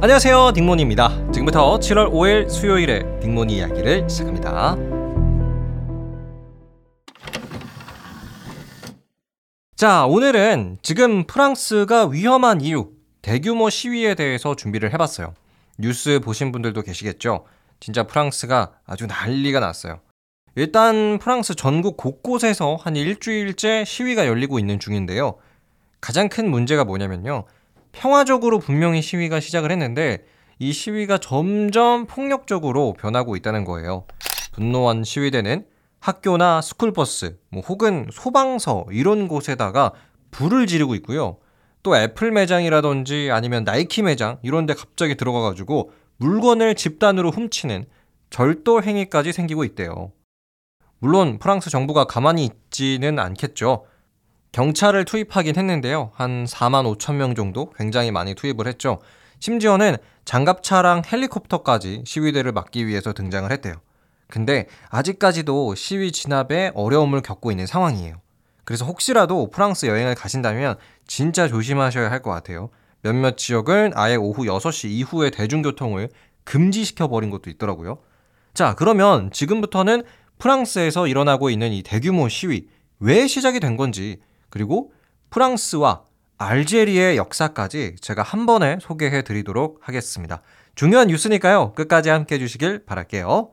안녕하세요 딩몬입니다. 지금부터 7월 5일 수요일에 딩몬이 이야기를 시작합니다. 자 오늘은 지금 프랑스가 위험한 이유 대규모 시위에 대해서 준비를 해봤어요. 뉴스 보신 분들도 계시겠죠? 진짜 프랑스가 아주 난리가 났어요. 일단 프랑스 전국 곳곳에서 한 일주일째 시위가 열리고 있는 중인데요. 가장 큰 문제가 뭐냐면요 평화적으로 분명히 시위가 시작을 했는데 이 시위가 점점 폭력적으로 변하고 있다는 거예요. 분노한 시위대는 학교나 스쿨버스, 뭐 혹은 소방서 이런 곳에다가 불을 지르고 있고요. 또 애플 매장이라든지 아니면 나이키 매장 이런 데 갑자기 들어가 가지고 물건을 집단으로 훔치는 절도 행위까지 생기고 있대요. 물론 프랑스 정부가 가만히 있지는 않겠죠. 경찰을 투입하긴 했는데요. 한 4만 5천 명 정도 굉장히 많이 투입을 했죠. 심지어는 장갑차랑 헬리콥터까지 시위대를 막기 위해서 등장을 했대요. 근데 아직까지도 시위 진압에 어려움을 겪고 있는 상황이에요. 그래서 혹시라도 프랑스 여행을 가신다면 진짜 조심하셔야 할 것 같아요. 몇몇 지역은 아예 오후 6시 이후에 대중교통을 금지시켜 버린 것도 있더라고요. 자, 그러면 지금부터는 프랑스에서 일어나고 있는 이 대규모 시위 왜 시작이 된 건지 그리고 프랑스와 알제리의 역사까지 제가 한 번에 소개해 드리도록 하겠습니다. 중요한 뉴스니까요. 끝까지 함께 해 주시길 바랄게요.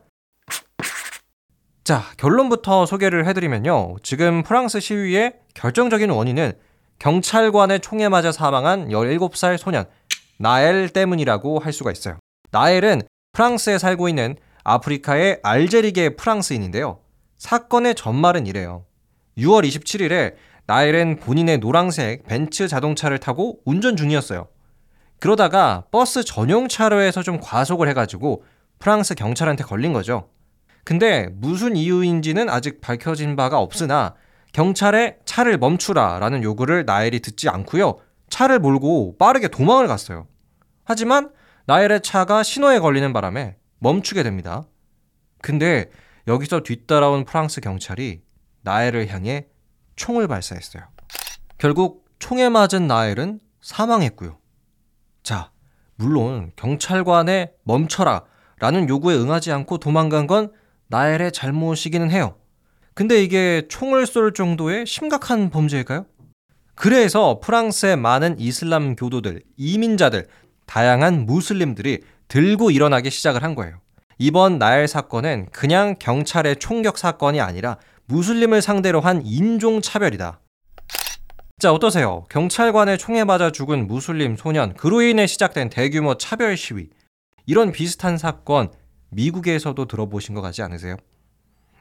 자, 결론부터 소개를 해드리면요. 지금 프랑스 시위의 결정적인 원인은 경찰관의 총에 맞아 사망한 17살 소년, 나엘 때문이라고 할 수가 있어요. 나엘은 프랑스에 살고 있는 아프리카의 알제리계 프랑스인인데요. 사건의 전말은 이래요. 6월 27일에 나일은 본인의 노란색 벤츠 자동차를 타고 운전 중이었어요. 그러다가 버스 전용 차로에서 좀 과속을 해가지고 프랑스 경찰한테 걸린 거죠. 근데 무슨 이유인지는 아직 밝혀진 바가 없으나 경찰에 차를 멈추라 라는 요구를 나일이 듣지 않고요. 차를 몰고 빠르게 도망을 갔어요. 하지만 나일의 차가 신호에 걸리는 바람에 멈추게 됩니다. 근데 여기서 뒤따라온 프랑스 경찰이 나일을 향해 총을 발사했어요. 결국 총에 맞은 나엘은 사망했고요. 자, 물론 경찰관의 멈춰라 라는 요구에 응하지 않고 도망간 건 나엘의 잘못이기는 해요. 근데 이게 총을 쏠 정도의 심각한 범죄일까요? 그래서 프랑스의 많은 이슬람 교도들, 이민자들, 다양한 무슬림들이 들고 일어나기 시작을 한 거예요. 이번 나엘 사건은 그냥 경찰의 총격 사건이 아니라 무슬림을 상대로 한 인종차별이다. 자, 어떠세요? 경찰관의 총에 맞아 죽은 무슬림 소년, 그로 인해 시작된 대규모 차별 시위. 이런 비슷한 사건, 미국에서도 들어보신 것 같지 않으세요?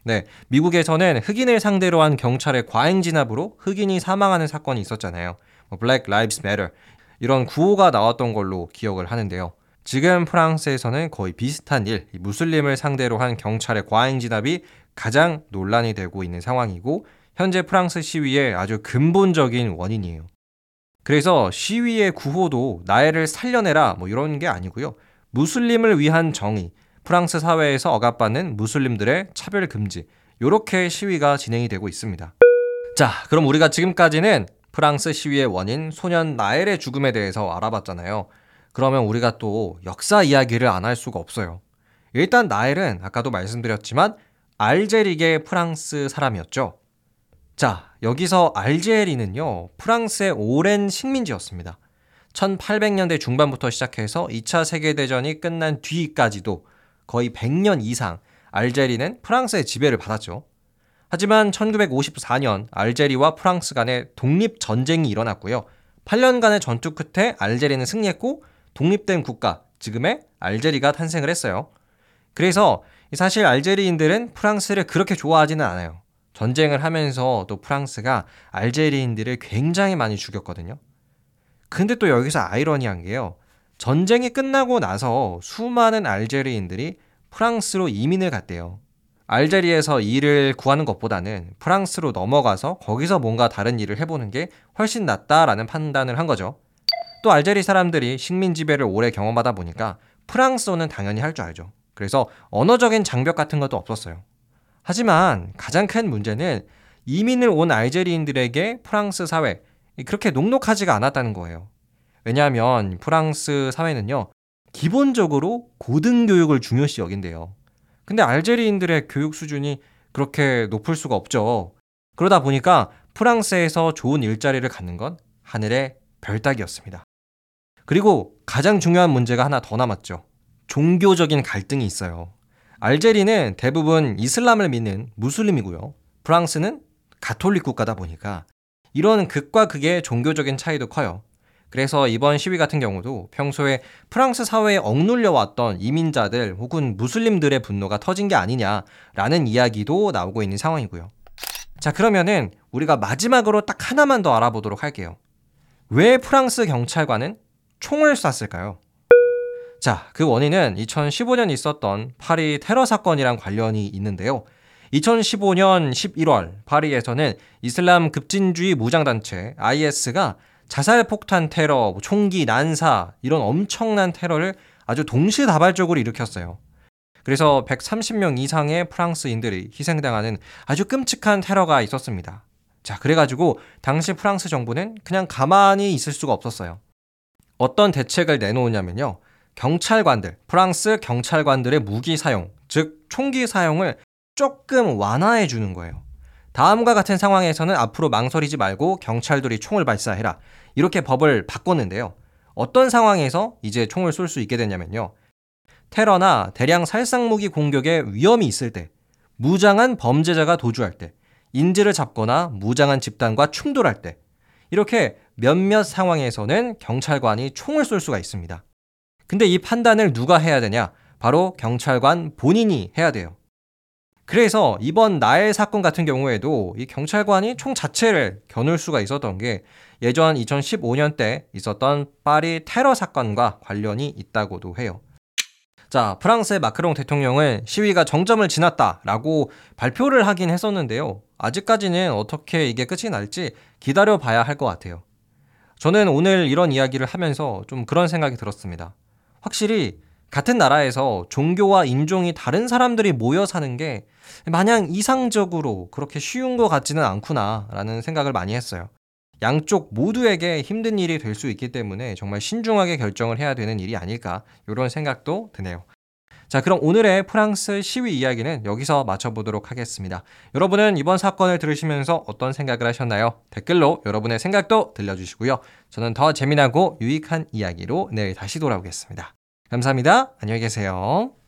네, 미국에서는 흑인을 상대로 한 경찰의 과잉 진압으로 흑인이 사망하는 사건이 있었잖아요. 뭐 Black Lives Matter. 이런 구호가 나왔던 걸로 기억을 하는데요. 지금 프랑스에서는 거의 비슷한 일, 무슬림을 상대로 한 경찰의 과잉 진압이 가장 논란이 되고 있는 상황이고 현재 프랑스 시위의 아주 근본적인 원인이에요. 그래서 시위의 구호도 나해를 살려내라 뭐 이런 게 아니고요. 무슬림을 위한 정의, 프랑스 사회에서 억압받는 무슬림들의 차별 금지 이렇게 시위가 진행이 되고 있습니다. 자, 그럼 우리가 지금까지는 프랑스 시위의 원인 소년 나엘의 죽음에 대해서 알아봤잖아요. 그러면 우리가 또 역사 이야기를 안 할 수가 없어요. 일단 나엘은 아까도 말씀드렸지만 알제리계 프랑스 사람이었죠. 자, 여기서 알제리는요, 프랑스의 오랜 식민지였습니다. 1800년대 중반부터 시작해서 2차 세계대전이 끝난 뒤까지도 거의 100년 이상 알제리는 프랑스의 지배를 받았죠. 하지만 1954년 알제리와 프랑스 간의 독립 전쟁이 일어났고요. 8년간의 전투 끝에 알제리는 승리했고 독립된 국가, 지금의 알제리가 탄생을 했어요. 그래서 사실 알제리인들은 프랑스를 그렇게 좋아하지는 않아요. 전쟁을 하면서 또 프랑스가 알제리인들을 굉장히 많이 죽였거든요. 근데 또 여기서 아이러니한 게요. 전쟁이 끝나고 나서 수많은 알제리인들이 프랑스로 이민을 갔대요. 알제리에서 일을 구하는 것보다는 프랑스로 넘어가서 거기서 뭔가 다른 일을 해보는 게 훨씬 낫다라는 판단을 한 거죠. 또 알제리 사람들이 식민 지배를 오래 경험하다 보니까 프랑스어는 당연히 할 줄 알죠. 그래서 언어적인 장벽 같은 것도 없었어요. 하지만 가장 큰 문제는 이민을 온 알제리인들에게 프랑스 사회 그렇게 녹록하지가 않았다는 거예요. 왜냐하면 프랑스 사회는요 기본적으로 고등교육을 중요시 여긴대요. 근데 알제리인들의 교육 수준이 그렇게 높을 수가 없죠. 그러다 보니까 프랑스에서 좋은 일자리를 갖는 건 하늘의 별따기였습니다. 그리고 가장 중요한 문제가 하나 더 남았죠. 종교적인 갈등이 있어요. 알제리는 대부분 이슬람을 믿는 무슬림이고요. 프랑스는 가톨릭 국가다 보니까 이런 극과 극의 종교적인 차이도 커요. 그래서 이번 시위 같은 경우도 평소에 프랑스 사회에 억눌려 왔던 이민자들 혹은 무슬림들의 분노가 터진 게 아니냐라는 이야기도 나오고 있는 상황이고요. 자, 그러면은 우리가 마지막으로 딱 하나만 더 알아보도록 할게요. 왜 프랑스 경찰관은 총을 쐈을까요? 자, 그 원인은 2015년 있었던 파리 테러 사건이랑 관련이 있는데요. 2015년 11월 파리에서는 이슬람 급진주의 무장단체 IS가 자살 폭탄 테러, 뭐 총기 난사 이런 엄청난 테러를 아주 동시다발적으로 일으켰어요. 그래서 130명 이상의 프랑스인들이 희생당하는 아주 끔찍한 테러가 있었습니다. 자, 그래가지고 당시 프랑스 정부는 그냥 가만히 있을 수가 없었어요. 어떤 대책을 내놓으냐면요. 경찰관들, 프랑스 경찰관들의 무기 사용, 즉 총기 사용을 조금 완화해 주는 거예요. 다음과 같은 상황에서는 앞으로 망설이지 말고 경찰들이 총을 발사해라. 이렇게 법을 바꿨는데요. 어떤 상황에서 이제 총을 쏠 수 있게 됐냐면요. 테러나 대량 살상무기 공격의 위험이 있을 때, 무장한 범죄자가 도주할 때, 인질을 잡거나 무장한 집단과 충돌할 때, 이렇게 몇몇 상황에서는 경찰관이 총을 쏠 수가 있습니다. 근데 이 판단을 누가 해야 되냐? 바로 경찰관 본인이 해야 돼요. 그래서 이번 나엘 사건 같은 경우에도 이 경찰관이 총 자체를 겨눌 수가 있었던 게 예전 2015년 때 있었던 파리 테러 사건과 관련이 있다고도 해요. 자, 프랑스의 마크롱 대통령은 시위가 정점을 지났다라고 발표를 하긴 했었는데요. 아직까지는 어떻게 이게 끝이 날지 기다려 봐야 할 것 같아요. 저는 오늘 이런 이야기를 하면서 좀 그런 생각이 들었습니다. 확실히 같은 나라에서 종교와 인종이 다른 사람들이 모여 사는 게 마냥 이상적으로 그렇게 쉬운 것 같지는 않구나라는 생각을 많이 했어요. 양쪽 모두에게 힘든 일이 될 수 있기 때문에 정말 신중하게 결정을 해야 되는 일이 아닐까 이런 생각도 드네요. 자, 그럼 오늘의 프랑스 시위 이야기는 여기서 마쳐보도록 하겠습니다. 여러분은 이번 사건을 들으시면서 어떤 생각을 하셨나요? 댓글로 여러분의 생각도 들려주시고요. 저는 더 재미나고 유익한 이야기로 내일 다시 돌아오겠습니다. 감사합니다. 안녕히 계세요.